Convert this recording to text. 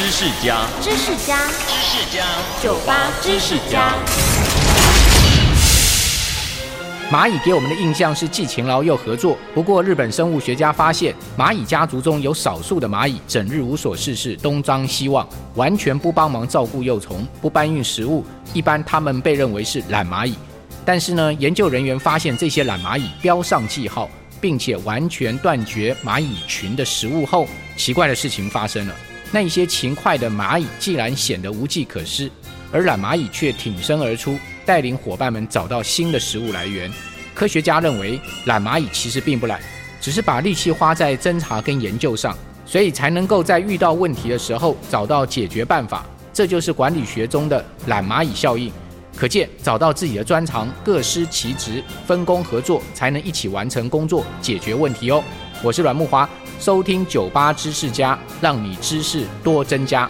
知识家，知识家，知识家，酒吧知识家。蚂蚁给我们的印象是既勤劳又合作。不过，日本生物学家发现，蚂蚁家族中有少数的蚂蚁整日无所事事，东张西望，完全不帮忙照顾幼虫，不搬运食物。一般他们被认为是懒蚂蚁。但是呢，研究人员发现这些懒蚂蚁标上记号，并且完全断绝蚂蚁群的食物后，奇怪的事情发生了。那一些勤快的蚂蚁竟然显得无计可施，而懒蚂蚁却挺身而出。带领伙伴们找到新的食物来源。科学家认为，懒蚂蚁其实并不懒，只是把力气花在侦查跟研究上，所以才能够在遇到问题的时候找到解决办法。这就是管理学中的懒蚂蚁效应。可见，找到自己的专长，各司其职，分工合作，才能一起完成工作，解决问题哦。我是阮木华，收听酒吧知识家，让你知识多增加。